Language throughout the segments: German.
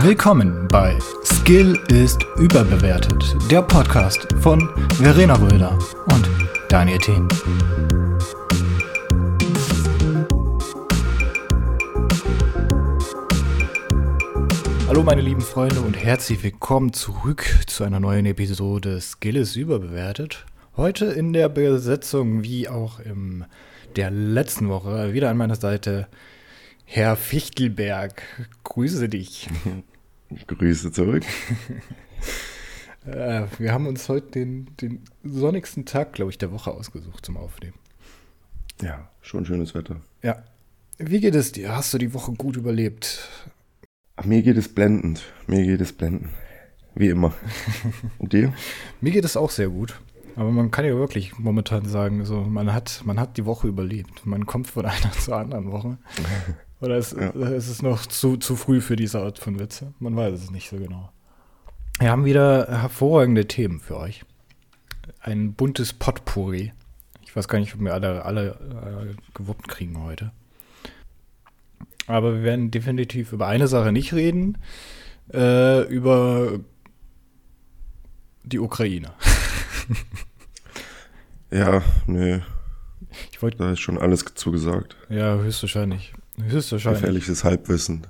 Willkommen bei Skill ist überbewertet, der Podcast von Verena Röder und Daniel Thien. Hallo meine lieben Freunde und herzlich willkommen zurück zu einer neuen Episode Skill ist überbewertet. Heute in der Besetzung wie auch in der letzten Woche wieder an meiner Seite Herr Fichtelberg. Grüße dich. Grüße zurück. äh, wir haben uns heute den, den sonnigsten Tag, glaube ich, der Woche ausgesucht zum Aufnehmen. Ja, schon schönes Wetter. Ja. Wie geht es dir? Hast du die Woche gut überlebt? Ach, mir geht es blendend. Mir geht es blendend. Wie immer. Und dir? Mir geht es auch sehr gut. Aber man kann ja wirklich momentan sagen, so, man hat, man hat die Woche überlebt. Man kommt von einer zur anderen Woche. Oder ist, ja. ist es noch zu, zu früh für diese Art von Witze? Man weiß es nicht so genau. Wir haben wieder hervorragende Themen für euch. Ein buntes Potpourri. Ich weiß gar nicht, ob wir alle, alle äh, gewuppt kriegen heute. Aber wir werden definitiv über eine Sache nicht reden. Äh, über die Ukraine. Ja, nee. Ich wollte. Da ist schon alles zugesagt. Ja, höchstwahrscheinlich. Höchstwahrscheinlich. Gefährliches Halbwissen.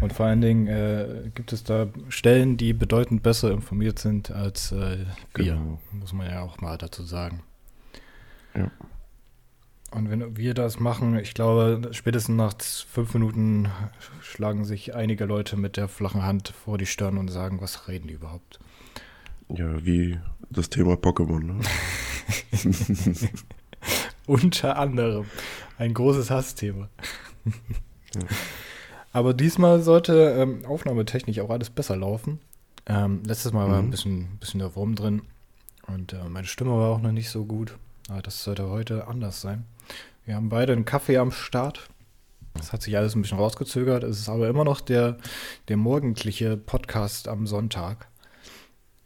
Und vor allen Dingen äh, gibt es da Stellen, die bedeutend besser informiert sind als äh, wir. Genau. Muss man ja auch mal dazu sagen. Ja. Und wenn wir das machen, ich glaube, spätestens nach fünf Minuten schlagen sich einige Leute mit der flachen Hand vor die Stirn und sagen, was reden die überhaupt? Ja, wie das Thema Pokémon. Ne? Unter anderem. Ein großes Hassthema. Aber diesmal sollte ähm, aufnahmetechnisch auch alles besser laufen. Ähm, letztes Mal mhm. war ein bisschen, bisschen der Wurm drin. Und äh, meine Stimme war auch noch nicht so gut. Aber das sollte heute anders sein. Wir haben beide einen Kaffee am Start. Das hat sich alles ein bisschen rausgezögert. Es ist aber immer noch der, der morgendliche Podcast am Sonntag.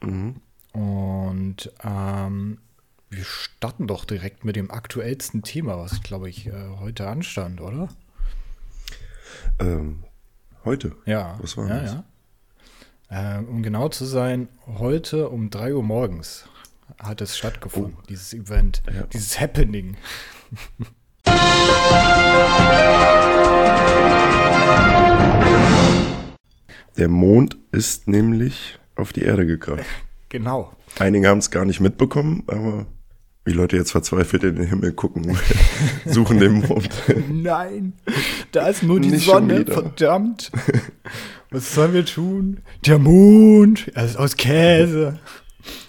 Mhm. Und ähm, wir starten doch direkt mit dem aktuellsten Thema, was, glaube ich, äh, heute anstand, oder? Ähm, heute? Ja. Was war ja, das? Ja. Äh, um genau zu sein, heute um 3 Uhr morgens hat es stattgefunden, oh. dieses Event, ja. dieses Happening. Der Mond ist nämlich auf die Erde gekracht. Genau. Einige haben es gar nicht mitbekommen, aber wie Leute jetzt verzweifelt in den Himmel gucken, suchen den Mond. Nein, da ist nur die nicht Sonne, verdammt. Was sollen wir tun? Der Mond, er ist aus Käse.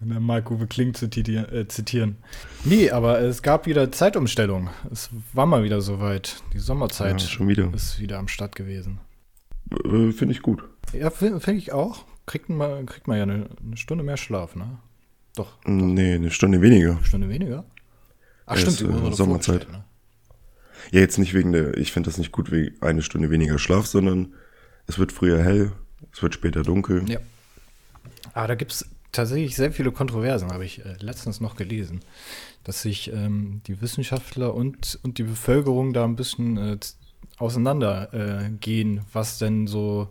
Und dann Marco Kling zu äh, zitieren. Nee, aber es gab wieder Zeitumstellung. Es war mal wieder soweit. Die Sommerzeit ja, schon wieder. ist wieder am Start gewesen. Äh, Finde ich gut. Ja, finde find ich auch kriegt man, kriegt man ja eine, eine, Stunde mehr Schlaf, ne? Doch, doch. Nee, eine Stunde weniger. Eine Stunde weniger? Ach, stimmt, die äh, Sommerzeit. Ne? Ja, jetzt nicht wegen der, ich finde das nicht gut wegen eine Stunde weniger Schlaf, sondern es wird früher hell, es wird später dunkel. Ja. Aber da gibt es tatsächlich sehr viele Kontroversen, habe ich äh, letztens noch gelesen, dass sich ähm, die Wissenschaftler und, und die Bevölkerung da ein bisschen äh, auseinandergehen, äh, was denn so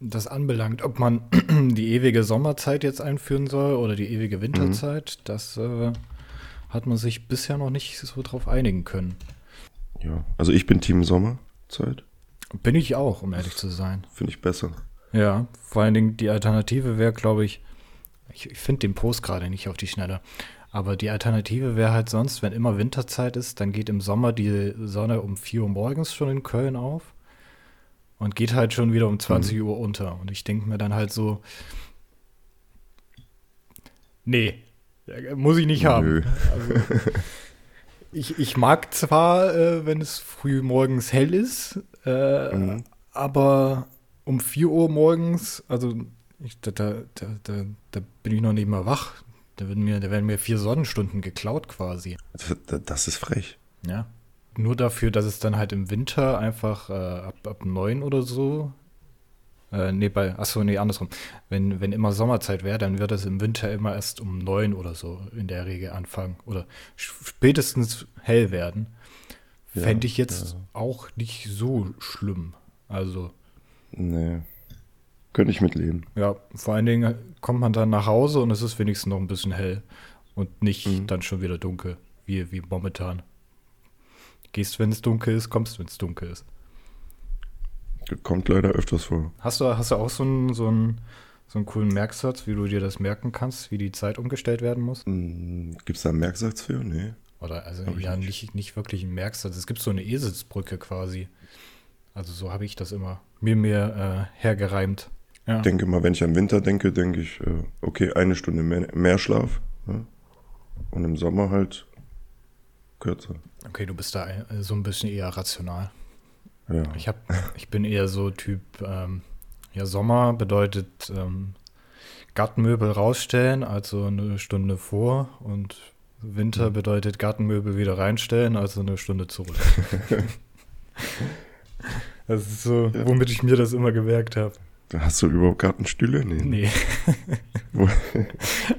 das anbelangt, ob man die ewige Sommerzeit jetzt einführen soll oder die ewige Winterzeit, mhm. das äh, hat man sich bisher noch nicht so drauf einigen können. Ja, also ich bin Team Sommerzeit. Bin ich auch, um ehrlich zu sein. Finde ich besser. Ja, vor allen Dingen die Alternative wäre, glaube ich, ich, ich finde den Post gerade nicht auf die Schnelle, aber die Alternative wäre halt sonst, wenn immer Winterzeit ist, dann geht im Sommer die Sonne um 4 Uhr morgens schon in Köln auf und geht halt schon wieder um 20 mhm. Uhr unter. Und ich denke mir dann halt so, nee, muss ich nicht Nö. haben. Also, ich, ich mag zwar, äh, wenn es früh morgens hell ist, äh, mhm. aber um 4 Uhr morgens, also ich, da, da, da, da, bin ich noch nicht mal wach. Da werden, mir, da werden mir vier Sonnenstunden geklaut quasi. Das, das ist frech. Ja nur dafür, dass es dann halt im Winter einfach äh, ab, ab 9 oder so. Äh, nee, bei, achso, nee, andersrum. Wenn, wenn immer Sommerzeit wäre, dann wird es im Winter immer erst um 9 oder so in der Regel anfangen. Oder spätestens hell werden. Ja, Fände ich jetzt ja. auch nicht so schlimm. Also. Nee. Könnte ich mitleben. Ja, vor allen Dingen kommt man dann nach Hause und es ist wenigstens noch ein bisschen hell und nicht mhm. dann schon wieder dunkel, wie, wie momentan. Gehst, wenn es dunkel ist, kommst, wenn es dunkel ist. Kommt leider öfters vor. Hast du, hast du auch so einen, so, einen, so einen coolen Merksatz, wie du dir das merken kannst, wie die Zeit umgestellt werden muss? Mm, Gibt es da einen Merksatz für? Nee. Oder also Hab ja, nicht. nicht, wirklich einen Merksatz. Es gibt so eine Eselsbrücke quasi. Also so habe ich das immer mir mehr äh, hergereimt. Ja. Ich denke mal, wenn ich am Winter denke, denke ich, äh, okay, eine Stunde mehr, mehr Schlaf. Ja? Und im Sommer halt kürzer. Okay, du bist da äh, so ein bisschen eher rational. Ja. Ich, hab, ich bin eher so Typ, ähm, ja, Sommer bedeutet ähm, Gartenmöbel rausstellen, also eine Stunde vor und Winter mhm. bedeutet Gartenmöbel wieder reinstellen, also eine Stunde zurück. das ist so, womit ich mir das immer gemerkt habe. Hast du überhaupt Gartenstühle? Nee. nee.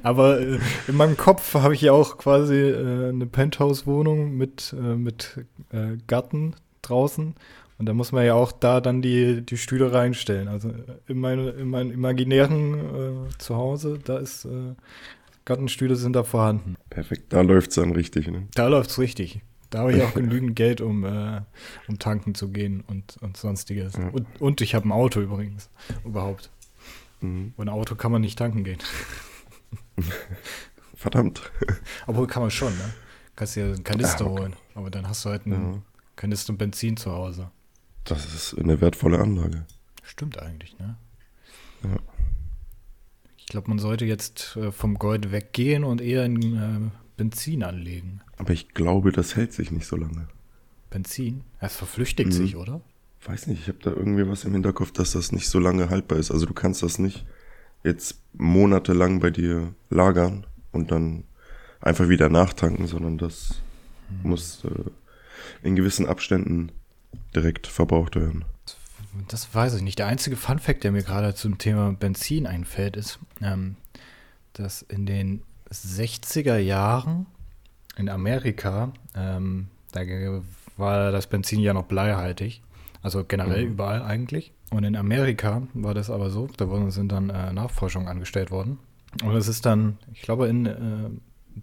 Aber äh, in meinem Kopf habe ich ja auch quasi äh, eine Penthouse-Wohnung mit, äh, mit äh, Garten draußen und da muss man ja auch da dann die, die Stühle reinstellen. Also in, meine, in meinem imaginären äh, Zuhause, da ist äh, Gartenstühle sind da vorhanden. Perfekt, da läuft es dann richtig, ne? Da läuft es richtig. Da habe ich auch genügend Geld, um, äh, um tanken zu gehen und, und sonstiges. Ja. Und, und ich habe ein Auto übrigens, überhaupt. Mhm. Ohne Auto kann man nicht tanken gehen. Verdammt. Obwohl kann man schon, ne? Kannst dir einen Kanister ja, okay. holen, aber dann hast du halt einen ja. Kanister Benzin zu Hause. Das ist eine wertvolle Anlage. Stimmt eigentlich, ne? Ja. Ich glaube, man sollte jetzt äh, vom Gold weggehen und eher in äh, Benzin anlegen. Aber ich glaube, das hält sich nicht so lange. Benzin? Es verflüchtigt mhm. sich, oder? Weiß nicht, ich habe da irgendwie was im Hinterkopf, dass das nicht so lange haltbar ist. Also du kannst das nicht jetzt monatelang bei dir lagern und dann einfach wieder nachtanken, sondern das mhm. muss äh, in gewissen Abständen direkt verbraucht werden. Das weiß ich nicht. Der einzige Funfact, der mir gerade zum Thema Benzin einfällt, ist, ähm, dass in den 60er Jahren in Amerika, ähm, da war das Benzin ja noch bleihaltig, also generell mhm. überall eigentlich. Und in Amerika war das aber so, da sind dann äh, Nachforschungen angestellt worden. Und es ist dann, ich glaube, in äh,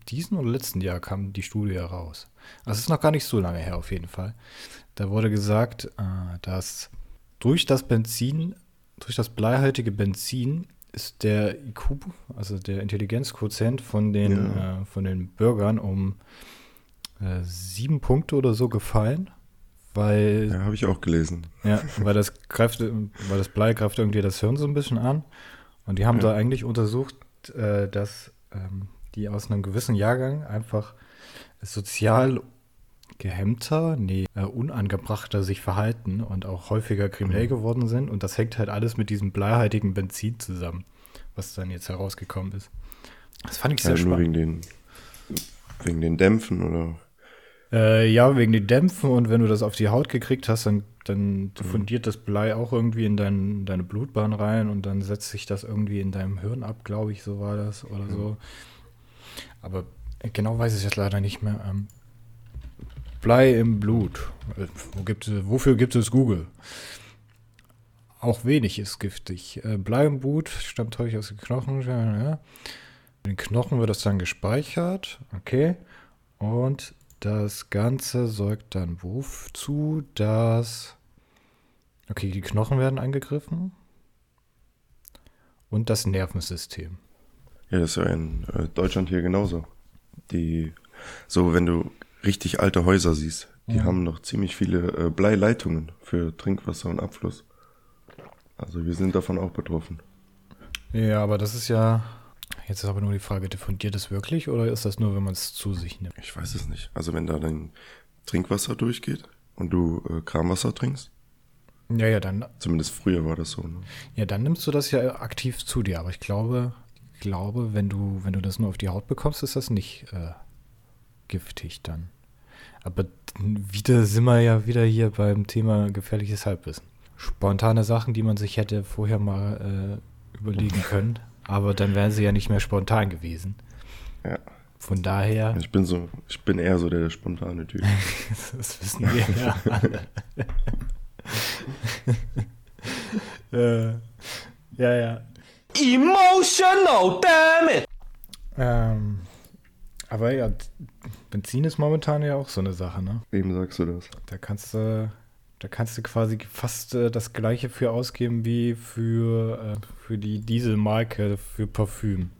diesem oder letzten Jahr kam die Studie heraus. Also es ist noch gar nicht so lange her auf jeden Fall. Da wurde gesagt, äh, dass durch das Benzin, durch das bleihaltige Benzin ist der IQ, also der Intelligenzquotient von den, ja. äh, von den Bürgern um äh, sieben Punkte oder so gefallen. Weil, ja, habe ich auch gelesen. Ja, weil das greift, weil das Blei greift irgendwie das Hirn so ein bisschen an. Und die haben ja. da eigentlich untersucht, äh, dass ähm, die aus einem gewissen Jahrgang einfach sozial gehemmter, nee, äh, unangebrachter sich verhalten und auch häufiger kriminell mhm. geworden sind. Und das hängt halt alles mit diesem bleihaltigen Benzin zusammen, was dann jetzt herausgekommen ist. Das fand ich sehr ja, spannend. Nur wegen den, wegen den Dämpfen oder? Äh, ja, wegen den Dämpfen und wenn du das auf die Haut gekriegt hast, dann, dann mhm. fundiert das Blei auch irgendwie in dein, deine Blutbahn rein und dann setzt sich das irgendwie in deinem Hirn ab, glaube ich, so war das oder mhm. so. Aber genau weiß ich jetzt leider nicht mehr. Ähm, Blei im Blut. Wo gibt, wofür gibt es Google? Auch wenig ist giftig. Äh, Blei im Blut stammt häufig aus den Knochen. Ja. In den Knochen wird das dann gespeichert. Okay. Und das Ganze sorgt dann wozu, dass. Okay, die Knochen werden angegriffen. Und das Nervensystem. Ja, das ist ja in äh, Deutschland hier genauso. Die, so wenn du richtig alte Häuser siehst. Die ja. haben noch ziemlich viele äh, Bleileitungen für Trinkwasser und Abfluss. Also wir sind davon auch betroffen. Ja, aber das ist ja. Jetzt ist aber nur die Frage, diffundiert es wirklich oder ist das nur, wenn man es zu sich nimmt? Ich weiß es nicht. Also wenn da dein Trinkwasser durchgeht und du äh, Kramwasser trinkst. Ja, ja, dann. Zumindest früher war das so. Ne? Ja, dann nimmst du das ja aktiv zu dir. Aber ich glaube, ich glaube, wenn du, wenn du das nur auf die Haut bekommst, ist das nicht äh, giftig dann. Aber wieder sind wir ja wieder hier beim Thema gefährliches Halbwissen. Spontane Sachen, die man sich hätte vorher mal äh, überlegen können, aber dann wären sie ja nicht mehr spontan gewesen. Ja. Von daher. Ich bin so, ich bin eher so der spontane Typ. das wissen wir ja alle. äh, ja, ja. Emotional, damn it! Ähm, aber ja, Benzin ist momentan ja auch so eine Sache, ne? Wem sagst du das? Da kannst du, da kannst du quasi fast äh, das gleiche für ausgeben wie für, äh, für die Dieselmarke für Parfüm.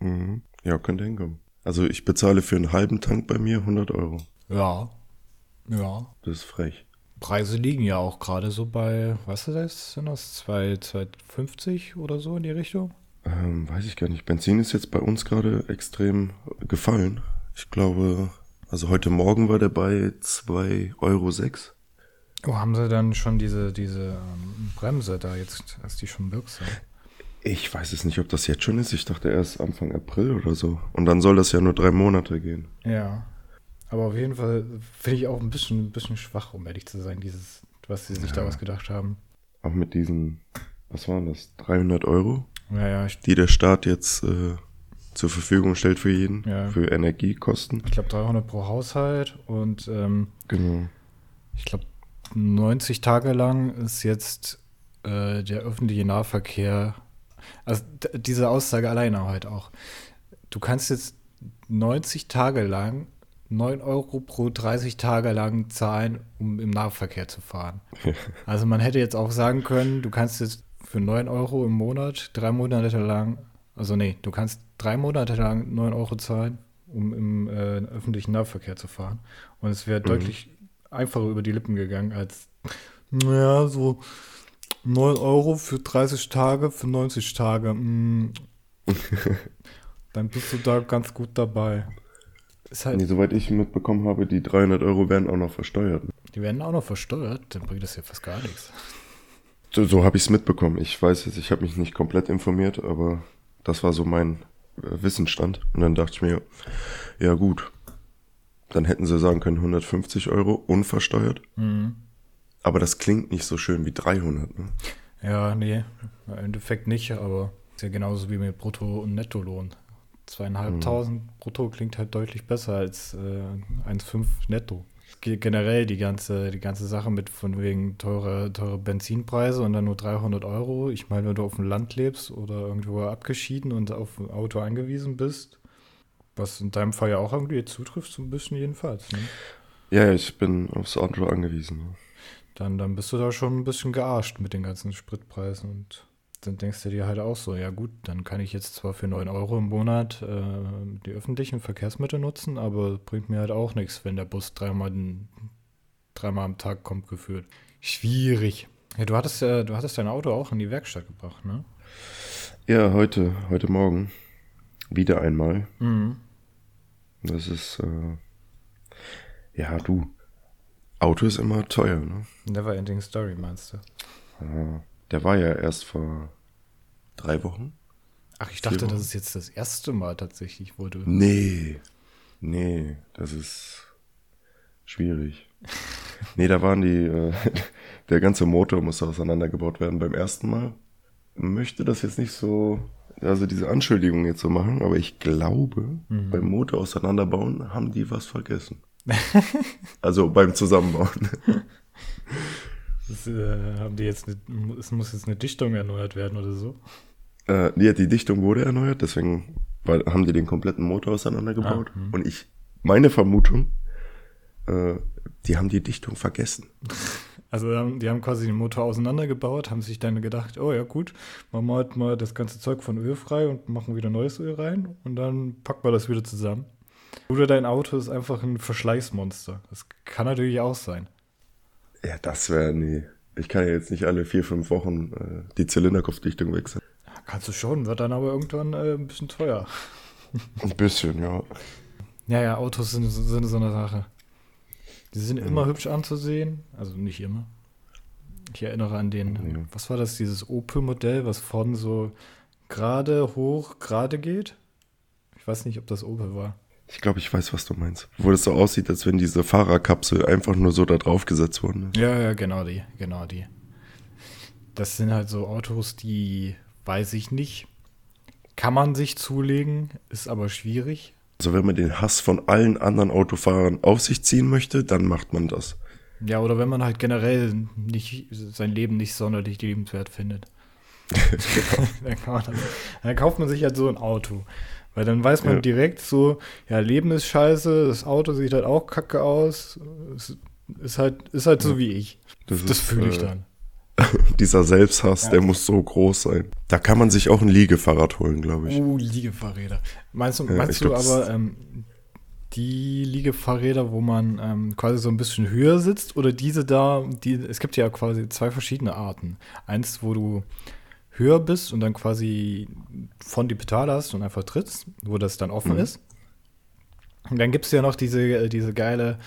Mhm. Ja, könnte hinkommen. Also ich bezahle für einen halben Tank bei mir 100 Euro. Ja. Ja. Das ist frech. Preise liegen ja auch gerade so bei, was ist das? Sind das 250 oder so in die Richtung? Ähm, weiß ich gar nicht. Benzin ist jetzt bei uns gerade extrem gefallen. Ich glaube, also heute Morgen war der bei 2,06 Euro. Oh, haben sie dann schon diese, diese ähm, Bremse da jetzt, ist die schon wirksam? Ich weiß es nicht, ob das jetzt schon ist. Ich dachte erst Anfang April oder so. Und dann soll das ja nur drei Monate gehen. Ja. Aber auf jeden Fall finde ich auch ein bisschen, ein bisschen schwach, um ehrlich zu sein, dieses, was sie sich Ja. da ausgedacht haben. Auch mit diesen, was waren das, 300 Euro, Ja, ja, die der Staat jetzt äh, zur Verfügung stellt für jeden, Ja. für Energiekosten. ich glaube 300 pro Haushalt und ähm, Genau. ich glaube 90 Tage lang ist jetzt äh, der öffentliche Nahverkehr, also diese Aussage alleine halt auch. Du kannst jetzt 90 Tage lang 9 Euro pro 30 Tage lang zahlen, um im Nahverkehr zu fahren. Also man hätte jetzt auch sagen können, du kannst jetzt für 9 Euro im Monat drei Monate lang, also nee, du kannst drei Monate lang 9 Euro zahlen, um im äh, öffentlichen Nahverkehr zu fahren. Und es wäre deutlich einfacher über die Lippen gegangen als, naja, so 9 Euro für 30 Tage, für 90 Tage. mm. Dann bist du da ganz gut dabei. Ist halt, Nee, soweit ich mitbekommen habe, die 300 Euro werden auch noch versteuert. die werden auch noch versteuert, dann bringt das ja fast gar nichts. So, habe ich es mitbekommen. Ich weiß jetzt, ich habe mich nicht komplett informiert, aber das war so mein äh, Wissensstand. Und dann dachte ich mir, ja gut, dann hätten sie sagen können 150 Euro unversteuert. Mhm. Aber das klingt nicht so schön wie 300. Ne? Ja, nee, im Endeffekt nicht, aber ist ja genauso wie mit Brutto- und Nettolohn. Zweieinhalbtausend brutto klingt halt deutlich besser als äh, 1,5 netto. Ge- Generell die ganze, die ganze Sache mit von wegen teure, teure Benzinpreise und dann nur 300 Euro. Ich meine, wenn du auf dem Land lebst oder irgendwo abgeschieden und auf ein Auto angewiesen bist, was in deinem Fall ja auch irgendwie zutrifft, so ein bisschen jedenfalls, ne? Ja, ich bin aufs Auto angewiesen. dann, dann bist du da schon ein bisschen gearscht mit den ganzen Spritpreisen und dann denkst du dir halt auch so, ja gut, dann kann ich jetzt zwar für 9 Euro im Monat äh, die öffentlichen Verkehrsmittel nutzen, aber bringt mir halt auch nichts, wenn der Bus dreimal, dreimal am Tag kommt geführt. Schwierig. Ja, du hattest ja, du hattest dein Auto auch in die Werkstatt gebracht, ne? Ja, heute, heute Morgen. Wieder einmal. Mhm. Das ist, äh, ja, du. Auto ist immer teuer, ne? Never ending story, meinst du? Ja, der war ja erst vor drei Wochen. Ach, ich dachte, das ist jetzt das erste Mal tatsächlich, du. Nee, nee, das ist schwierig. Nee, da waren die, äh, der ganze Motor musste auseinandergebaut werden beim ersten Mal. Möchte das jetzt nicht so, also diese Anschuldigung jetzt so machen, aber ich glaube, beim Motor auseinanderbauen haben die was vergessen. also beim Zusammenbauen. Das, äh, haben die jetzt eine, es muss jetzt eine Dichtung erneuert werden oder so. Äh, nee, die Dichtung wurde erneuert, deswegen weil, haben die den kompletten Motor auseinandergebaut. Ah, hm. Und ich, meine Vermutung, äh, die haben die Dichtung vergessen. Also ähm, die haben quasi den Motor auseinandergebaut, haben sich dann gedacht, oh ja gut, machen wir halt mal das ganze Zeug von Öl frei und machen wieder neues Öl rein und dann packen wir das wieder zusammen. Oder dein Auto ist einfach ein Verschleißmonster. Das kann natürlich auch sein. Ja, das wäre, nee. Ich kann ja jetzt nicht alle vier, fünf Wochen äh, die Zylinderkopfdichtung wechseln. Kannst du schon, wird dann aber irgendwann äh, ein bisschen teuer. Ein bisschen, ja. Ja, ja, Autos sind, sind so eine Sache. Die sind immer hübsch anzusehen, also nicht immer. Ich erinnere an den, Ja. was war das, dieses Opel-Modell, was vorne so gerade hoch, gerade geht? Ich weiß nicht, ob das Opel war. Ich glaube, ich weiß, was du meinst. Wo das so aussieht, als wenn diese Fahrerkapsel einfach nur so da drauf gesetzt worden ist. Ja, ja, genau die, genau die. Das sind halt so Autos, die weiß ich nicht. Kann man sich zulegen, ist aber schwierig. Also wenn man den Hass von allen anderen Autofahrern auf sich ziehen möchte, dann macht man das. Ja, oder wenn man halt generell nicht, sein Leben nicht sonderlich liebenswert findet. dann, kann man das, dann kauft man sich halt so ein Auto. Weil dann weiß man Ja. direkt so, ja, Leben ist scheiße, das Auto sieht halt auch kacke aus. Es ist halt, ist halt so wie ich. Das Das, fühle ich äh, dann. Dieser Selbsthass, Ja. der muss so groß sein. Da kann man sich auch ein Liegefahrrad holen, glaube ich. Oh, Liegefahrräder. Meinst du, Ja, meinst du glaub, aber ähm, die Liegefahrräder, wo man ähm, quasi so ein bisschen höher sitzt oder diese da, die, es gibt ja quasi zwei verschiedene Arten. Eins, wo du höher bist und dann quasi von die Pedale hast und einfach trittst, wo das dann offen Mhm. ist. Und dann gibt es ja noch diese, äh, diese geile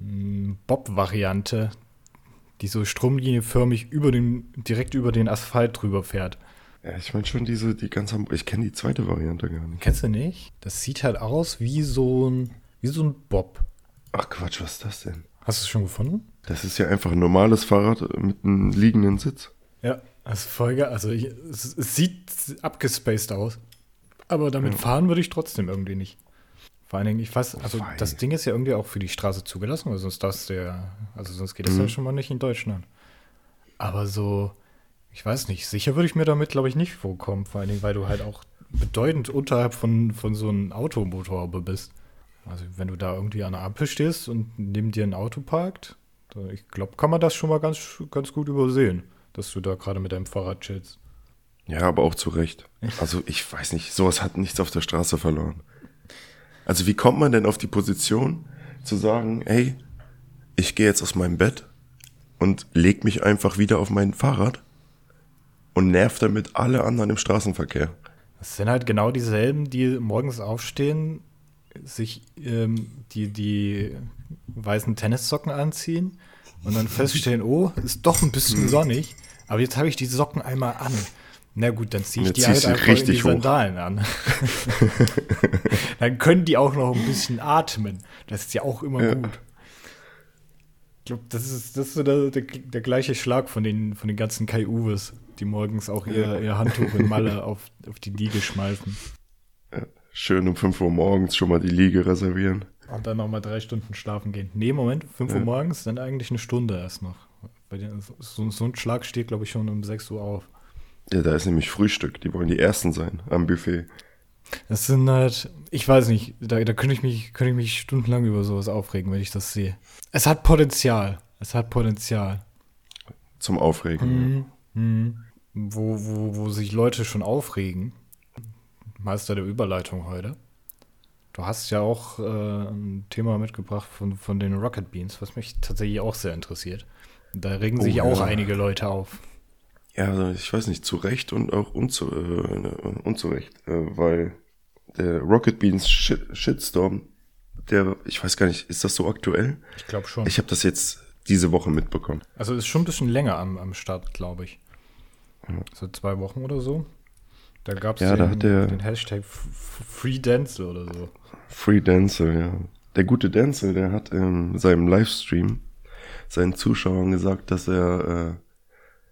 mm, Bob-Variante, die so stromlinienförmig über den, direkt über den Asphalt drüber fährt. Ja, ich meine schon diese, die ganz am, ich kenne die zweite Variante gar nicht. Kennst du nicht? Das sieht halt aus wie so ein, wie so ein Bob. Ach Quatsch, was ist das denn? Hast du es schon gefunden? Das ist ja einfach ein normales Fahrrad mit einem liegenden Sitz. Ja, voll geil. Also ich, es, es sieht abgespaced aus. Aber damit fahren würde ich trotzdem irgendwie nicht. Vor allen Dingen, ich weiß, also Fein. das Ding ist ja irgendwie auch für die Straße zugelassen, weil sonst das der, also sonst geht das ja schon mal nicht in Deutschland. Aber so, ich weiß nicht, sicher würde ich mir damit, glaube ich, nicht vorkommen. Vor allen Dingen, weil du halt auch bedeutend unterhalb von, von so einem Automotor bist. Also wenn du da irgendwie an der Ampel stehst und neben dir ein Auto parkt, ich glaube, kann man das schon mal ganz, ganz gut übersehen, dass du da gerade mit deinem Fahrrad chillst. Ja, aber auch zu Recht. Also ich weiß nicht, sowas hat nichts auf der Straße verloren. Also wie kommt man denn auf die Position zu sagen, hey, ich gehe jetzt aus meinem Bett und leg mich einfach wieder auf mein Fahrrad und nerv damit alle anderen im Straßenverkehr. Das sind halt genau dieselben, die morgens aufstehen, sich ähm, die, die weißen Tennissocken anziehen und dann feststellen, oh, ist doch ein bisschen sonnig, aber jetzt habe ich die Socken einmal an. Na gut, dann ziehe ich die halt einfach in die richtig hoch. Sandalen an. dann können die auch noch ein bisschen atmen. Das ist ja auch immer Ja. gut. Ich glaube, das ist, das ist so der, der, der gleiche Schlag von den, von den ganzen Kai-Uwes, die morgens auch ihr, ihr Handtuch in Malle auf, auf die Liege schmeißen. Schön um 5 Uhr morgens schon mal die Liege reservieren. Und dann nochmal drei Stunden schlafen gehen. Nee, Moment, 5 Uhr Ja. morgens, dann eigentlich eine Stunde erst noch. Bei ist- so, so ein Schlag steht, glaube ich, schon um 6 Uhr auf. Ja, da ist nämlich Frühstück. Die wollen die Ersten sein am Buffet. Das sind halt, ich weiß nicht, da, da könnte ich, mich, könnte ich mich stundenlang über sowas aufregen, wenn ich das sehe. Es hat Potenzial. Es hat Potenzial. Zum Aufregen. Mhm. Wo, wo, wo sich Leute schon aufregen. Meister der Überleitung heute. Du hast ja auch äh, ein Thema mitgebracht von, von den Rocket Beans, was mich tatsächlich auch sehr interessiert. Da regen Oh, sich auch ja. einige Leute auf. Ja, also ich weiß nicht, zu Recht und auch unzu, äh, unzurecht, äh, weil der Rocket Beans Shit Shitstorm, der, ich weiß gar nicht, ist das so aktuell? Ich glaube schon. Ich habe das jetzt diese Woche mitbekommen. also ist schon ein bisschen länger am, am Start, glaube ich. So zwei Wochen oder so. Da gab es Ja, den, den Hashtag Free Dance oder so. Free Denzel, ja. Der gute Denzel, der hat in seinem Livestream seinen Zuschauern gesagt, dass er, äh,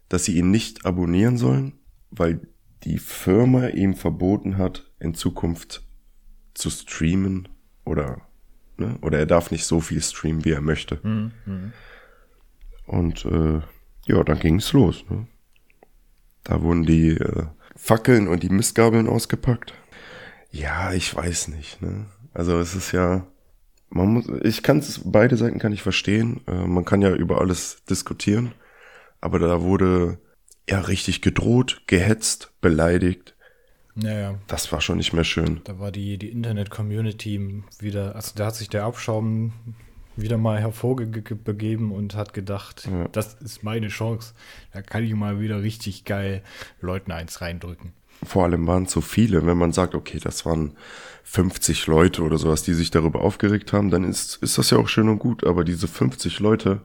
dass sie ihn nicht abonnieren sollen, weil die Firma ihm verboten hat, in Zukunft zu streamen oder, ne, oder er darf nicht so viel streamen, wie er möchte. Und äh, ja, dann ging's los. Ne? Da wurden die äh, Fackeln und die Mistgabeln ausgepackt. Ja, ich weiß nicht. Ne? Also es ist ja, man muss, ich kann es, beide Seiten kann ich verstehen. Äh, man kann ja über alles diskutieren, aber da wurde ja richtig gedroht, gehetzt, beleidigt. Naja, Das war schon nicht mehr schön. da war die, die Internet-Community wieder, also da hat sich der Abschaum wieder mal hervorbegeben und hat gedacht, Ja. das ist meine Chance. Da kann ich mal wieder richtig geil Leuten eins reindrücken. Vor allem waren es so viele. Wenn man sagt, okay, das waren 50 Leute oder sowas, die sich darüber aufgeregt haben, dann ist, ist das ja auch schön und gut. Aber diese 50 Leute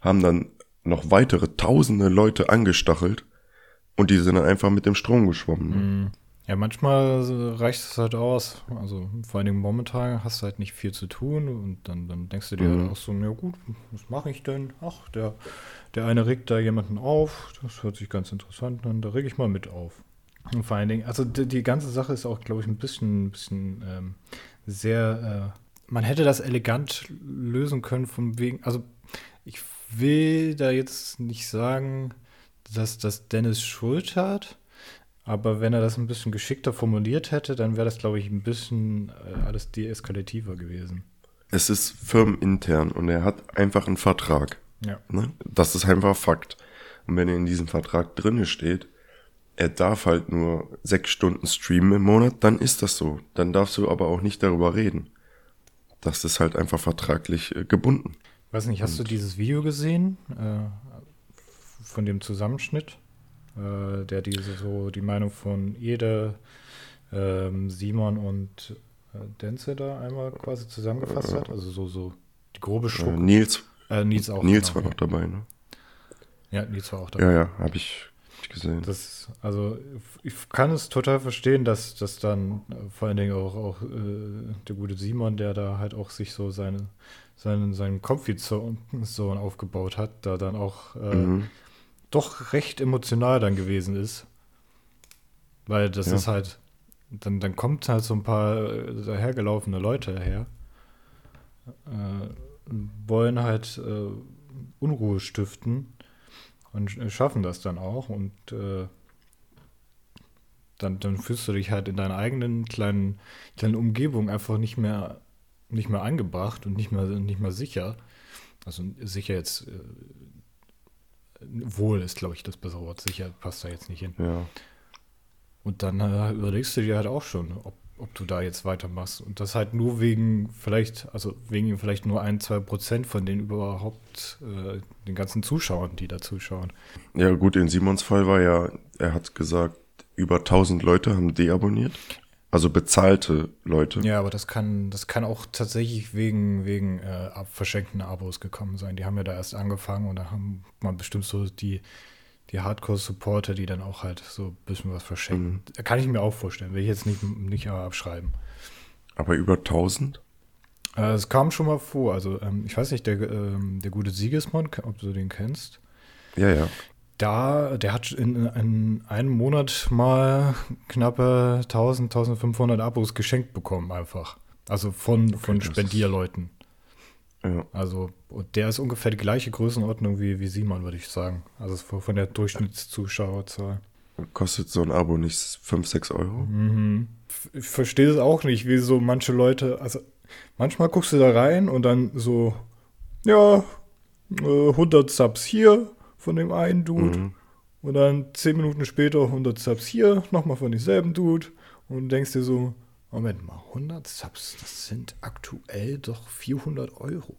haben dann noch weitere tausende Leute angestachelt und die sind dann einfach mit dem Strom geschwommen. ne? Ja, manchmal äh, reicht es halt aus. Also vor allem momentan hast du halt nicht viel zu tun und dann, dann denkst du dir Mhm. halt auch so, ja gut, was mache ich denn? Ach, der, der eine regt da jemanden auf, das hört sich ganz interessant an, da reg ich mal mit auf. Und vor allen Dingen, also die, die ganze Sache ist auch, glaube ich, ein bisschen, bisschen ähm, sehr, äh, man hätte das elegant lösen können von wegen, also ich will da jetzt nicht sagen, dass das Dennis Schuld hat, aber wenn er das ein bisschen geschickter formuliert hätte, dann wäre das, glaube ich, ein bisschen äh, alles deeskalativer gewesen. Es ist firmenintern und er hat einfach einen Vertrag. Ja. Ne? Das ist einfach Fakt. Und wenn er in diesem Vertrag drinne steht, er darf halt nur sechs Stunden streamen im Monat, dann ist das so. Dann darfst du aber auch nicht darüber reden. Das ist halt einfach vertraglich äh, gebunden. Weiß nicht, hast du dieses Video gesehen äh, von dem Zusammenschnitt, äh, der diese so die Meinung von Ede, ähm, Simon und äh, Denze da einmal quasi zusammengefasst hat? Also so so die grobe Äh, Struktur. Nils, Äh, Nils auch. Nils genau, war noch dabei, ne? Ja, Nils war auch dabei. Ja, ja, habe ich gesehen. Das, also ich kann es total verstehen, dass dass dann äh, vor allen Dingen auch, auch äh, der gute Simon, der da halt auch sich so seine, seinen, seinen Comfy-Zone Zone aufgebaut hat, da dann auch äh, Mhm. doch recht emotional dann gewesen ist. Weil das Ja. ist halt, dann, dann kommt halt so ein paar äh, dahergelaufene Leute her, äh, wollen halt äh, Unruhe stiften und sch- schaffen das dann auch und äh, dann, dann fühlst du dich halt in deiner eigenen kleinen, kleinen Umgebung einfach nicht mehr, nicht mehr angebracht und nicht mehr, nicht mehr sicher. Also sicher jetzt, äh, wohl ist, glaube ich, das bessere Wort. Sicher passt da jetzt nicht hin. Ja. Und dann äh, überlegst du dir halt auch schon, ob, ob du da jetzt weitermachst. Und das halt nur wegen vielleicht, also wegen vielleicht nur ein, zwei Prozent von den überhaupt äh, den ganzen Zuschauern, die da zuschauen. Ja, gut, in Simons Fall war ja, er hat gesagt, über 1000 Leute haben deabonniert. Also bezahlte Leute. Ja, aber das kann, das kann auch tatsächlich wegen, wegen äh, verschenkten Abos gekommen sein. Die haben ja da erst angefangen und da haben man bestimmt so die, die Hardcore-Supporter, die dann auch halt so ein bisschen was verschenken. Kann ich mir auch vorstellen, will ich jetzt nicht, nicht abschreiben. Aber über 1000? Äh, es kam schon mal vor, also ähm, ich weiß nicht, der, ähm, der gute Siegesmann, ob du den kennst, Ja, ja. da, der hat in, in einem Monat mal knappe 1000, 1500 Abos geschenkt bekommen einfach. Also von, von das ist- Spendierleuten. Ja. Also und der ist ungefähr die gleiche Größenordnung wie, wie Simon, würde ich sagen. Also von der Durchschnittszuschauerzahl. Kostet so ein Abo nicht 5, 6 Euro? Ich verstehe es auch nicht, wie so manche Leute, also manchmal guckst du da rein und dann so, ja, äh, 100 Subs hier von dem einen Dude Mhm. und dann 10 Minuten später 100 Subs hier, nochmal von demselben Dude und denkst dir so, Moment mal, 100 Subs, das sind aktuell doch 400 Euro.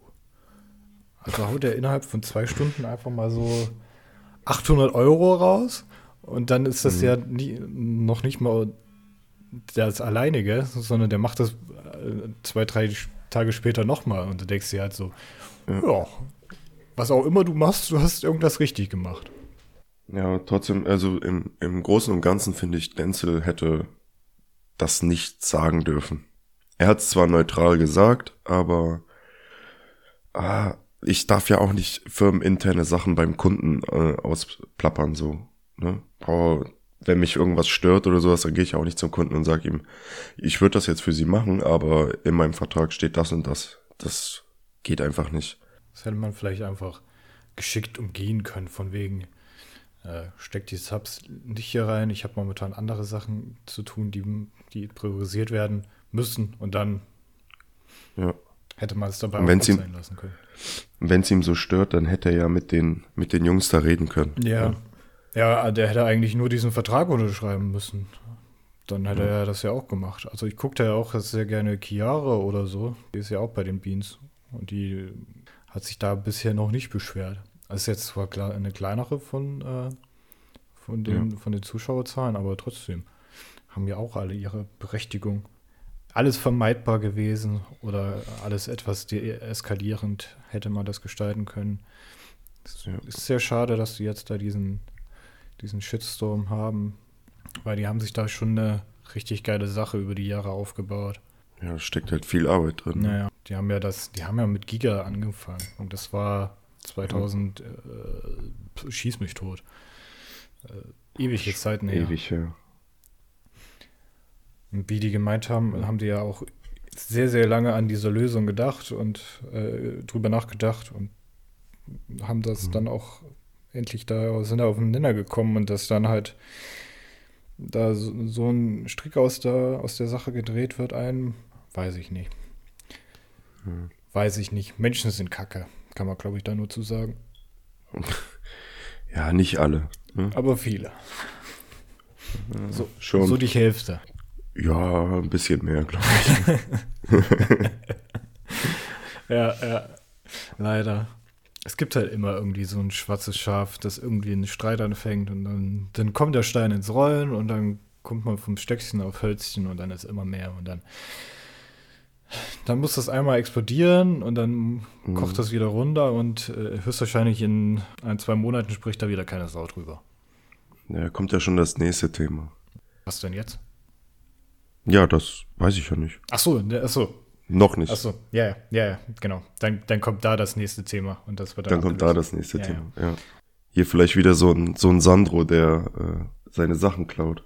Also haut er innerhalb von zwei Stunden einfach mal so 800 Euro raus und dann ist das ja nie, noch nicht mal das alleinige, sondern der macht das äh, zwei, drei Tage später nochmal und du denkst dir halt so, ja. was auch immer du machst, du hast irgendwas richtig gemacht. Ja, trotzdem, also im, im Großen und Ganzen finde ich, Denzel hätte das nicht sagen dürfen. Er hat es zwar neutral gesagt, aber ah, ich darf ja auch nicht firmeninterne Sachen beim Kunden äh, ausplappern, so. Ne? Brauche, wenn mich irgendwas stört oder sowas, dann gehe ich auch nicht zum Kunden und sage ihm, ich würde das jetzt für Sie machen, aber in meinem Vertrag steht das und das. Das geht einfach nicht. Das hätte man vielleicht einfach geschickt umgehen können, von wegen, äh, steckt die Subs nicht hier rein, ich habe momentan andere Sachen zu tun, die, die priorisiert werden müssen und dann Ja. hätte man es dabei auch ihm- sein lassen können. Wenn es ihm so stört, dann hätte er ja mit den, mit den Jungs da reden können. Ja. Ja, der hätte eigentlich nur diesen Vertrag unterschreiben müssen. Dann hätte er das ja auch gemacht. Also ich guckte ja auch sehr gerne Chiara oder so. Die ist ja auch bei den Beans. Und die hat sich da bisher noch nicht beschwert. Das ist jetzt zwar klar eine kleinere von, äh, von, den, von den Zuschauerzahlen, aber trotzdem haben ja auch alle ihre Berechtigung. Alles vermeidbar gewesen oder alles etwas deeskalierend hätte man das gestalten können. Es Ja. ist sehr schade, dass die jetzt da diesen, diesen Shitstorm haben, weil die haben sich da schon eine richtig geile Sache über die Jahre aufgebaut. Ja, da steckt halt viel Arbeit drin. Naja, die haben ja das, die haben ja mit Giga angefangen und das war 2000, äh, schieß mich tot. Äh, ewige Zeiten her. Ewig, ja. Und wie die gemeint haben, haben die ja auch sehr, sehr lange an dieser Lösung gedacht und äh, drüber nachgedacht und haben das dann auch endlich da, sind da auf den Nenner gekommen und dass dann halt da so, so ein Strick aus der, aus der Sache gedreht wird, ein, weiß ich nicht. Weiß ich nicht. Menschen sind Kacke. Kann man, glaube ich, da nur zu sagen. Ja, nicht alle. Ne? Aber viele. So, Schon. so die Hälfte. Ja, ein bisschen mehr, glaube ich. Ja, ja. Leider. Es gibt halt immer irgendwie so ein schwarzes Schaf, das irgendwie einen Streit anfängt und dann, dann kommt der Stein ins Rollen und dann kommt man vom Stöckchen auf Hölzchen und dann ist immer mehr und dann dann muss das einmal explodieren und dann kocht das wieder runter und äh, höchstwahrscheinlich in ein, zwei Monaten spricht da wieder keine Sau drüber. Ja, kommt ja schon das nächste Thema. Was denn jetzt? Ja, das weiß ich ja nicht. Ach so, ne, ach so, Noch nicht. ach so, ja, ja, ja, ja, genau. Dann, dann kommt da das nächste Thema und das wird Dann kommt da das nächste Ja, Thema. Ja. Hier vielleicht wieder so ein, so ein Sandro, der äh, seine Sachen klaut.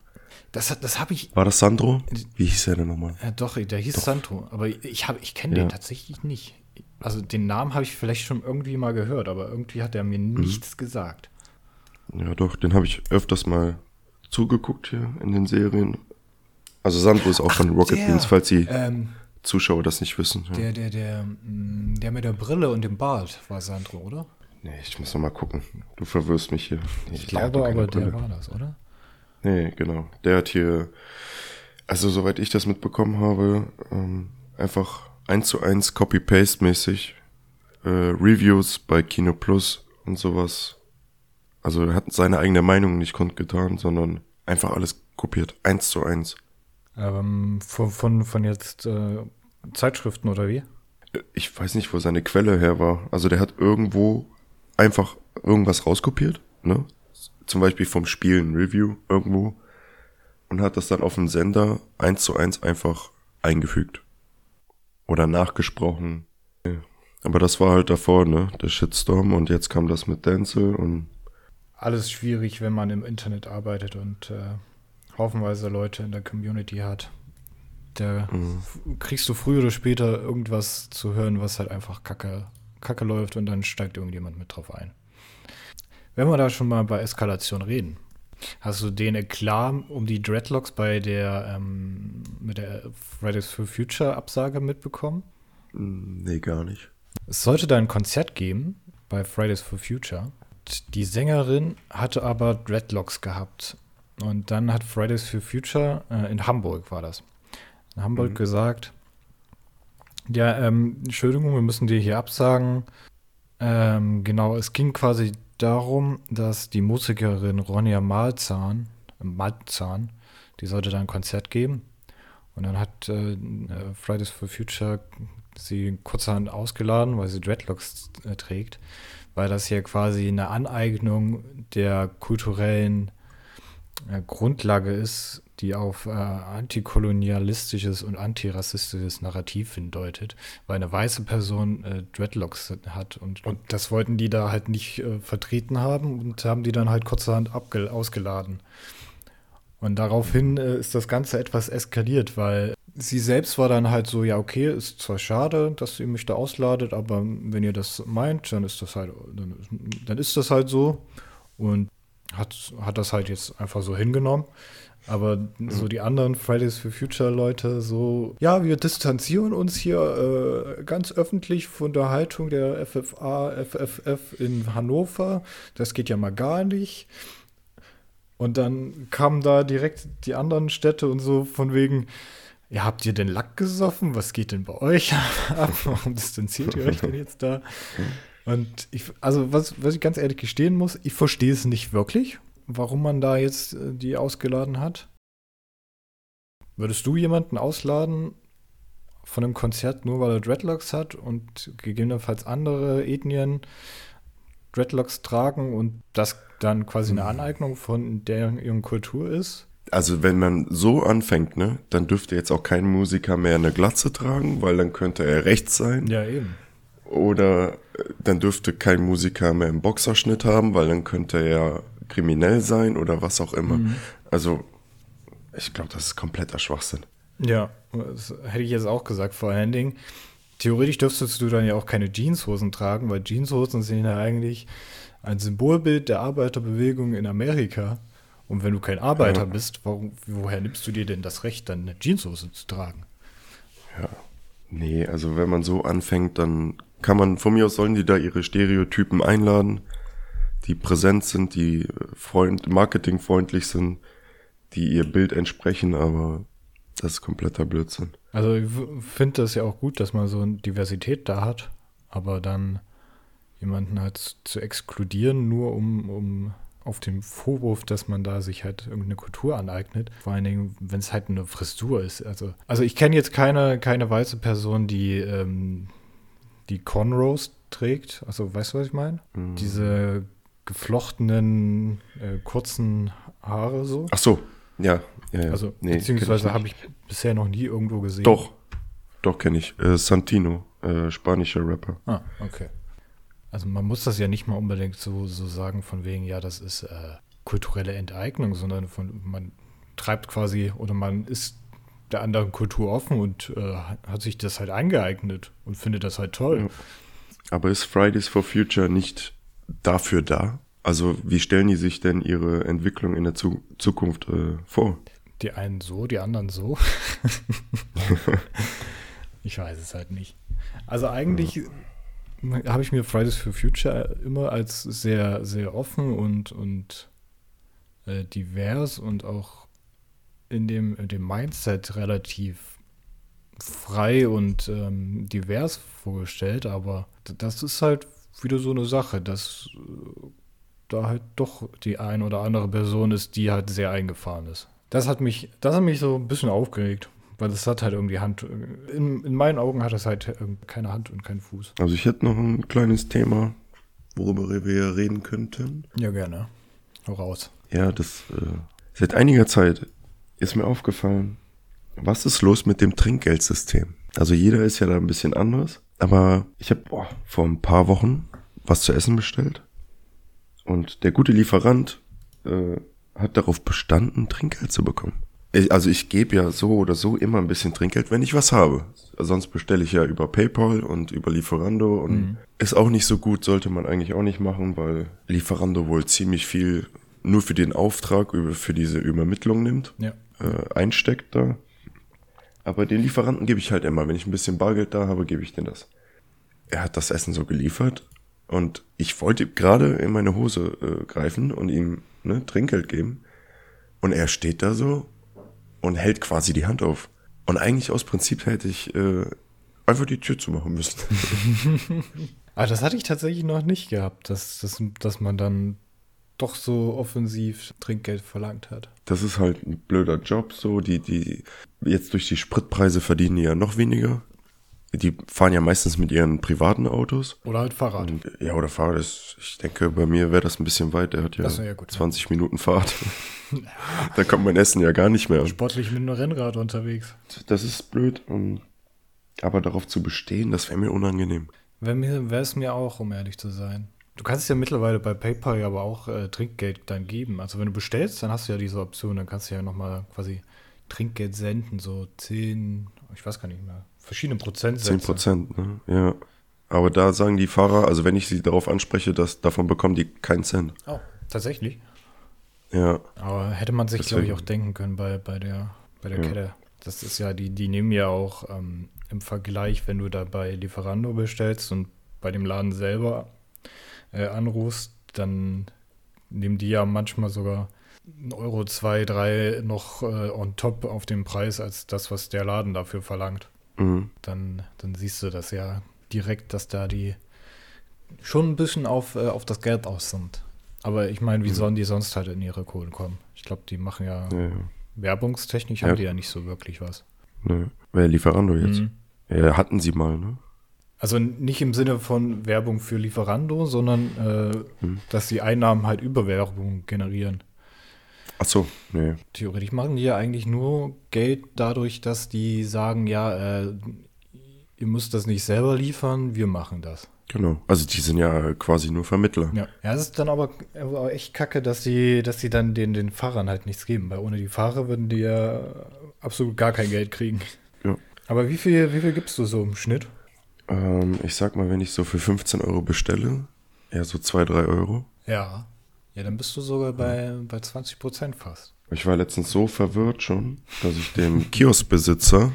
Das, das habe ich War das Sandro? Wie hieß er denn nochmal? Ja, doch, der hieß Sandro, aber ich, hab- ich kenne Ja. den tatsächlich nicht. Also den Namen habe ich vielleicht schon irgendwie mal gehört, aber irgendwie hat er mir Mhm. nichts gesagt. Ja, doch, den habe ich öfters mal zugeguckt hier in den Serien. Also Sandro ist auch von Rocket der, Beans, falls die Ähm, Zuschauer das nicht wissen. Ja. der, der, der, mh, der mit der Brille und dem Bart war Sandro, oder? Nee, ich muss noch mal gucken. Du verwirrst mich hier. Ich der hat glaube doch aber, der Brille. war das, oder? Nee, genau. Der hat hier, also soweit ich das mitbekommen habe, ähm, einfach eins zu eins Copy-Paste-mäßig äh, Reviews bei Kino Plus und sowas. Also er hat seine eigene Meinung nicht kundgetan, sondern einfach alles kopiert. Eins zu eins. Ähm, von, von, von jetzt äh, Zeitschriften oder wie? Äh, Ich weiß nicht, wo seine Quelle her war. Also der hat irgendwo einfach irgendwas rauskopiert, ne? Zum Beispiel vom Spiel ein Review irgendwo und hat das dann auf dem Sender eins zu eins einfach eingefügt. Oder nachgesprochen. Aber das war halt davor, ne? Der Shitstorm und jetzt kam das mit Denzel und Alles schwierig, wenn man im Internet arbeitet und äh, haufenweise Leute in der Community hat. Da Mhm. kriegst du früher oder später irgendwas zu hören, was halt einfach kacke, kacke läuft und dann steigt irgendjemand mit drauf ein. Wenn wir da schon mal bei Eskalation reden, hast du den Eklat um die Dreadlocks bei der ähm, mit der Fridays for Future Absage mitbekommen? mm, nee, gar nicht. Es sollte da ein Konzert geben bei Fridays for Future. Die Sängerin hatte aber Dreadlocks gehabt. Und dann hat Fridays for Future, äh, in Hamburg war das, in Hamburg gesagt, ja, ähm, Entschuldigung, wir müssen dir hier absagen. Ähm, genau, es ging quasi darum, dass die Musikerin Ronja Malzahn, Malzahn, die sollte da ein Konzert geben. Und dann hat äh, Fridays for Future sie kurzerhand ausgeladen, weil sie Dreadlocks äh, trägt, weil das hier quasi eine Aneignung der kulturellen äh, Grundlage ist, die auf äh, antikolonialistisches und antirassistisches Narrativ hindeutet, weil eine weiße Person äh, Dreadlocks hat und, und das wollten die da halt nicht äh, vertreten haben und haben die dann halt kurzerhand ausgeladen. Und daraufhin äh, ist das Ganze etwas eskaliert, weil sie selbst war dann halt so, ja, okay, ist zwar schade, dass ihr mich da ausladet, aber wenn ihr das meint, dann ist das halt, dann, dann ist das halt so. Und hat, hat das halt jetzt einfach so hingenommen. Aber so die anderen Fridays for Future Leute so, ja, wir distanzieren uns hier äh, ganz öffentlich von der Haltung der FFA, FFF in Hannover. Das geht ja mal gar nicht. Und dann kamen da direkt die anderen Städte und so von wegen, ja, habt ihr denn Lack gesoffen? Was geht denn bei euch ab? Warum distanziert ihr euch denn jetzt da? Und ich, also was, was ich ganz ehrlich gestehen muss, ich verstehe es nicht wirklich, warum man da jetzt äh, die ausgeladen hat. Würdest du jemanden ausladen von einem Konzert nur weil er Dreadlocks hat und gegebenenfalls andere Ethnien Dreadlocks tragen und das dann quasi eine Aneignung von der ihren Kultur ist? Also wenn man so anfängt, ne, dann dürfte jetzt auch kein Musiker mehr eine Glatze tragen, weil dann könnte er rechts sein. Ja, eben. Oder äh, dann dürfte kein Musiker mehr einen Boxerschnitt haben, weil dann könnte er kriminell sein oder was auch immer. Also ich glaube, das ist kompletter Schwachsinn. Ja, das hätte ich jetzt auch gesagt. Vor allen Dingen, theoretisch dürftest du dann ja auch keine Jeanshosen tragen, weil Jeanshosen sind ja eigentlich ein Symbolbild der Arbeiterbewegung in Amerika. Und wenn du kein Arbeiter Ja. bist, warum, woher nimmst du dir denn das Recht, dann eine Jeanshose zu tragen? Ja. Nee, also wenn man so anfängt, dann kann man, von mir aus sollen die da ihre Stereotypen einladen, die präsent sind, die äh, freund, marketingfreundlich sind, die ihr Bild entsprechen, aber das ist kompletter Blödsinn. Also ich finde das ja auch gut, dass man so eine Diversität da hat, aber dann jemanden halt zu exkludieren, nur um, um auf den Vorwurf, dass man da sich halt irgendeine Kultur aneignet. Vor allen Dingen, wenn es halt eine Frisur ist. Also, also ich kenne jetzt keine, keine weiße Person, die, ähm, die Cornrows trägt. Also weißt du, was ich meine? Diese geflochtenen, äh, kurzen Haare so. Ach so, ja, ja, ja. Also Nee, beziehungsweise habe ich bisher noch nie irgendwo gesehen. Doch, doch kenne ich. Äh, Santino, äh, spanischer Rapper. Ah, okay. Also man muss das ja nicht mal unbedingt so, so sagen von wegen, ja, das ist äh, kulturelle Enteignung, sondern von, man treibt quasi oder man ist der anderen Kultur offen und äh, hat sich das halt eingeeignet und findet das halt toll. Ja. Aber ist Fridays for Future nicht dafür da? Also wie stellen die sich denn ihre Entwicklung in der Zu Zukunft äh, vor? Die einen so, die anderen so. ich weiß es halt nicht. Also eigentlich habe ich mir Fridays for Future immer als sehr, sehr offen und, und äh, divers und auch in dem, in dem Mindset relativ frei und ähm, divers vorgestellt, aber das ist halt wieder so eine Sache, dass äh, da halt doch die ein oder andere Person ist, die halt sehr eingefahren ist. Das hat mich, das hat mich so ein bisschen aufgeregt, weil das hat halt irgendwie Hand, in, in meinen Augen hat das halt ähm, keine Hand und keinen Fuß. Also ich hätte noch ein kleines Thema, worüber wir reden könnten. Ja, gerne. Hau raus. Ja, das äh, seit einiger Zeit ist mir aufgefallen, was ist los mit dem Trinkgeldsystem? Also jeder ist ja da ein bisschen anders, aber ich habe vor ein paar Wochen was zu essen bestellt und der gute Lieferant äh, hat darauf bestanden, Trinkgeld zu bekommen. Ich, also ich gebe ja so oder so immer ein bisschen Trinkgeld, wenn ich was habe. Sonst bestelle ich ja über PayPal und über Lieferando und ist auch nicht so gut, sollte man eigentlich auch nicht machen, weil Lieferando wohl ziemlich viel nur für den Auftrag, über, für diese Übermittlung nimmt, Ja. äh, einsteckt da. Aber den Lieferanten gebe ich halt immer. Wenn ich ein bisschen Bargeld da habe, gebe ich den das. Er hat das Essen so geliefert und ich wollte gerade in meine Hose äh, greifen und ihm ne, Trinkgeld geben. Und er steht da so und hält quasi die Hand auf. Und eigentlich aus Prinzip hätte ich äh, einfach die Tür zumachen müssen. Aber das hatte ich tatsächlich noch nicht gehabt, dass, dass, dass man dann doch so offensiv Trinkgeld verlangt hat. Das ist halt ein blöder Job, so. Die, die, jetzt durch die Spritpreise verdienen die ja noch weniger. Die fahren ja meistens mit ihren privaten Autos. Oder halt Fahrrad. Und, ja, oder Fahrrad ist, ich denke, bei mir wäre das ein bisschen weit. Der hat ja, ja, gut. 20 Minuten Fahrt. da kommt mein Essen ja gar nicht mehr. Sportlich mit einem Rennrad unterwegs. Das ist blöd. Und, aber darauf zu bestehen, das wäre mir unangenehm. Wäre es mir auch, um ehrlich zu sein. Du kannst ja mittlerweile bei PayPal ja aber auch äh, Trinkgeld dann geben. Also wenn du bestellst, dann hast du ja diese Option, dann kannst du ja nochmal quasi Trinkgeld senden, so 10, ich weiß gar nicht mehr, verschiedene Prozentsätze. 10 Prozent, ne? Ja. Aber da sagen die Fahrer, also wenn ich sie darauf anspreche, dass davon bekommen die keinen Cent. Oh, tatsächlich. Ja. Aber hätte man sich, glaube ich, auch denken können bei, bei der, bei der Ja. Kette. Das ist ja, die, die nehmen ja auch ähm, im Vergleich, wenn du da bei Lieferando bestellst und bei dem Laden selber äh, anrufst, dann nehmen die ja manchmal sogar ein Euro, zwei, drei noch äh, on top auf den Preis als das, was der Laden dafür verlangt. Mhm. Dann, dann siehst du das ja direkt, dass da die schon ein bisschen auf, äh, auf das Geld aus sind. Aber ich meine, wie sollen die sonst halt in ihre Kohlen kommen? Ich glaube, die machen ja, Ja, ja. werbungstechnisch Ja. haben die ja nicht so wirklich was. Ne. Wer Lieferando jetzt? Mhm. Hatten sie mal, ne? Also nicht im Sinne von Werbung für Lieferando, sondern äh, dass die Einnahmen halt über Werbung generieren. Ach so, nee. Theoretisch machen die ja eigentlich nur Geld dadurch, dass die sagen, ja, äh, ihr müsst das nicht selber liefern, wir machen das. Genau. Also die sind ja quasi nur Vermittler. Ja, ja es ist dann aber, aber echt kacke, dass die, dass die dann den, den Fahrern halt nichts geben, weil ohne die Fahrer würden die ja absolut gar kein Geld kriegen. Ja. Aber wie viel, wie viel gibst du so im Schnitt? Ähm, ich sag mal, wenn ich so für 15 Euro bestelle, eher so 2, 3 Euro. Ja. Ja, dann bist du sogar bei, bei 20 Prozent fast. Ich war letztens so verwirrt schon, dass ich dem Kioskbesitzer,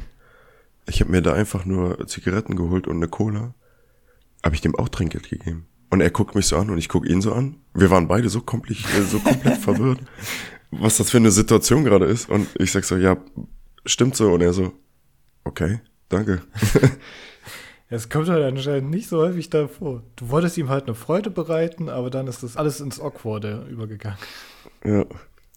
ich habe mir da einfach nur Zigaretten geholt und eine Cola, habe ich dem auch Trinkgeld gegeben. Und er guckt mich so an und ich guck ihn so an. Wir waren beide so komplett, so komplett verwirrt, was das für eine Situation gerade ist. Und ich sag so, ja, stimmt so. Und er so, okay, danke. Es kommt halt anscheinend nicht so häufig davor. Du wolltest ihm halt eine Freude bereiten, aber dann ist das alles ins Awkwarde übergegangen. Ja.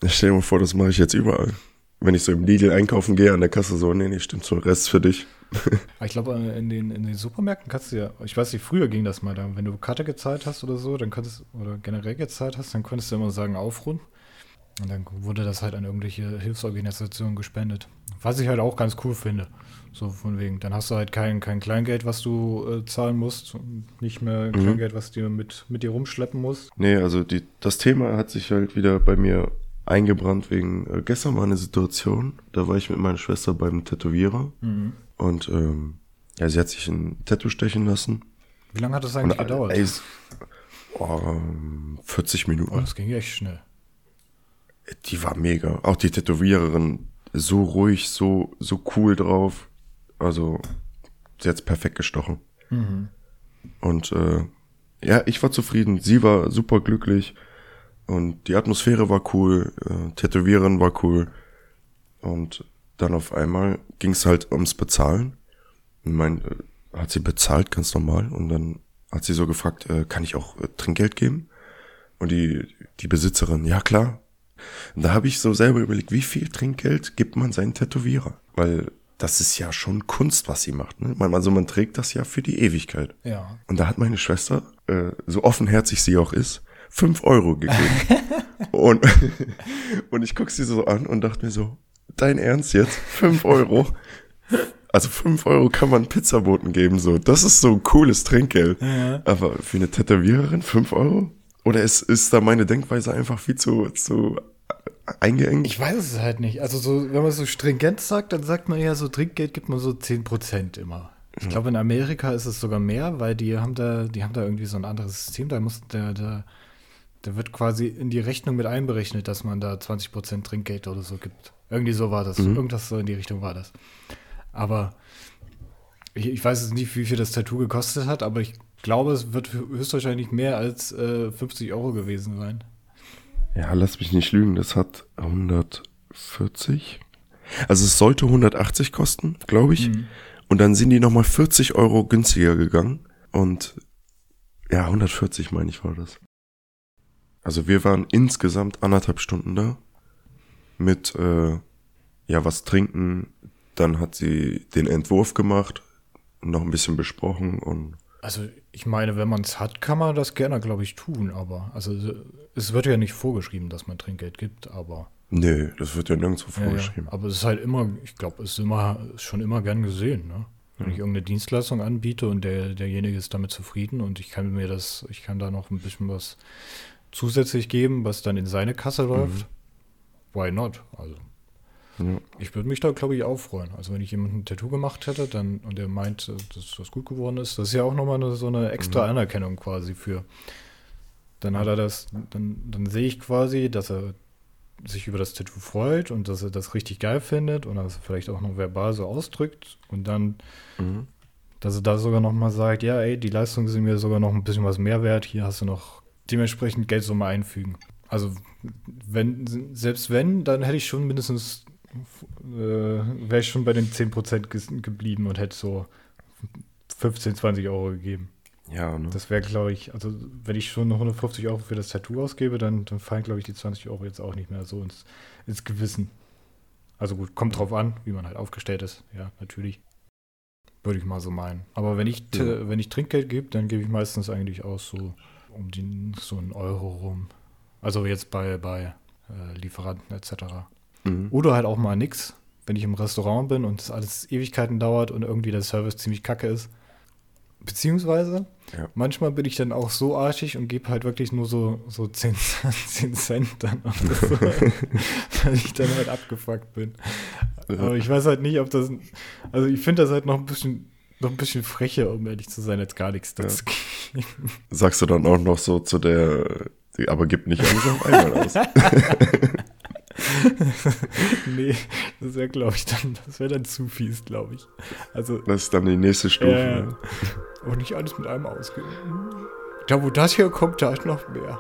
Stell dir mal vor, das mache ich jetzt überall. Wenn ich so im Lidl einkaufen gehe an der Kasse so, nee, nee, stimmt so, Rest für dich. Ich glaube, in den, in den Supermärkten kannst du ja, ich weiß nicht, früher ging das mal da, wenn du Karte gezahlt hast oder so, dann konntest, oder generell gezahlt hast, dann konntest du immer sagen, aufrunden. Und dann wurde das halt an irgendwelche Hilfsorganisationen gespendet. Was ich halt auch ganz cool finde. So von wegen, dann hast du halt kein, kein Kleingeld, was du äh, zahlen musst und nicht mehr Kleingeld, was du mit, mit dir rumschleppen musst. Nee, also die, das Thema hat sich halt wieder bei mir eingebrannt wegen, äh, gestern war eine Situation, da war ich mit meiner Schwester beim Tätowierer und ähm, ja, sie hat sich ein Tattoo stechen lassen. Wie lange hat das Und, eigentlich äh, gedauert? ey, oh, ähm, 40 oh, Minuten. das ging echt schnell. Die war mega. Auch die Tätowiererin, so ruhig, so, so cool drauf. Also, sie hat's perfekt gestochen. Und äh, ja, ich war zufrieden. Sie war super glücklich. Und die Atmosphäre war cool. Äh, Tätowiererin war cool. Und dann auf einmal ging's halt ums Bezahlen. Ich mein, äh, hat sie bezahlt, ganz normal. Und dann hat sie so gefragt, äh, kann ich auch äh, Trinkgeld geben? Und die, die Besitzerin, ja klar, und da habe ich so selber überlegt, wie viel Trinkgeld gibt man seinen Tätowierer? Weil das ist ja schon Kunst, was sie macht. Ne? Man, also man trägt das ja für die Ewigkeit. Ja. Und da hat meine Schwester, äh, so offenherzig sie auch ist, fünf Euro gegeben. und, und ich guck sie so an und dachte mir so, dein Ernst jetzt? Fünf Euro? Also fünf Euro kann man Pizzaboten geben, so. Das ist so ein cooles Trinkgeld. Ja. Aber für eine Tätowiererin fünf Euro? Oder ist, ist da meine Denkweise einfach viel zu, zu eingeengt? Ich weiß es halt nicht. Also so, wenn man so stringent sagt, dann sagt man ja so, Trinkgeld gibt man so 10% immer. Ich glaube, in Amerika ist es sogar mehr, weil die haben da, die haben da irgendwie so ein anderes System. Da muss der, der, der wird quasi in die Rechnung mit einberechnet, dass man da 20% Trinkgeld oder so gibt. Irgendwie so war das. Irgendwas so in die Richtung war das. Aber ich, ich weiß jetzt nicht, wie viel das Tattoo gekostet hat, aber ich glaube, es wird höchstwahrscheinlich mehr als äh, 50 Euro gewesen sein. Ja, lass mich nicht lügen, das hat 140. Also es sollte 180 kosten, glaube ich. Und dann sind die nochmal 40 Euro günstiger gegangen. Und ja, 140 meine ich war das. Also wir waren insgesamt anderthalb Stunden da. Mit, äh, ja, was trinken. Dann hat sie den Entwurf gemacht. Noch ein bisschen besprochen und Also ich meine, wenn man es hat, kann man das gerne, glaube ich, tun. Aber also es wird ja nicht vorgeschrieben, dass man Trinkgeld gibt, aber nee, das wird ja nirgendwo ja, ja. vorgeschrieben. aber es ist halt immer, ich glaube, es ist immer ist schon immer gern gesehen, ne? Wenn ich irgendeine Dienstleistung anbiete und der, derjenige ist damit zufrieden und ich kann mir das, ich kann da noch ein bisschen was zusätzlich geben, was dann in seine Kasse läuft. Why not? Also Ja. ich würde mich da, glaube ich, auch freuen. Also wenn ich jemanden ein Tattoo gemacht hätte dann, und der meint, äh, dass das gut geworden ist, das ist ja auch nochmal eine, so eine extra Anerkennung quasi für. Dann hat er das, dann, dann sehe ich quasi, dass er sich über das Tattoo freut und dass er das richtig geil findet und dass er vielleicht auch noch verbal so ausdrückt und dann, Mhm. dass er da sogar nochmal sagt, ja, ey, die Leistungen sind mir sogar noch ein bisschen was mehr wert, hier hast du noch dementsprechend Geldsumme einfügen. Also wenn, selbst wenn, dann hätte ich schon mindestens äh, wäre ich schon bei den 10% ges- geblieben und hätte so 15, 20 Euro gegeben. Ja, ne? Das wäre, glaube ich, also wenn ich schon noch 150 Euro für das Tattoo ausgebe, dann, dann fallen, glaube ich, die 20 Euro jetzt auch nicht mehr so ins, ins Gewissen. Also gut, kommt drauf an, wie man halt aufgestellt ist. Ja, natürlich. Würde ich mal so meinen. Aber wenn ich, Ja. wenn ich Trinkgeld gebe, dann gebe ich meistens eigentlich auch so um den, so einen Euro rum. Also jetzt bei, bei äh, Lieferanten etc. Mhm. Oder halt auch mal nix, wenn ich im Restaurant bin und es alles Ewigkeiten dauert und irgendwie der Service ziemlich kacke ist. Beziehungsweise, Ja. manchmal bin ich dann auch so arschig und gebe halt wirklich nur so, so 10, 10 Cent dann so, weil ich dann halt abgefuckt bin. Aber ich weiß halt nicht, ob das. Also ich finde das halt noch ein bisschen noch ein bisschen frecher, um ehrlich zu sein, als gar nichts dazu ja. Sagst du dann auch noch so zu der, aber gib nicht alles auf einmal aus. nee, das wäre, glaube ich, dann, das wäre dann zu fies, glaube ich. Also, das ist dann die nächste Stufe. Äh, ne? Und nicht alles mit einem ausgehen. Da, wo das hier kommt, da ist noch mehr.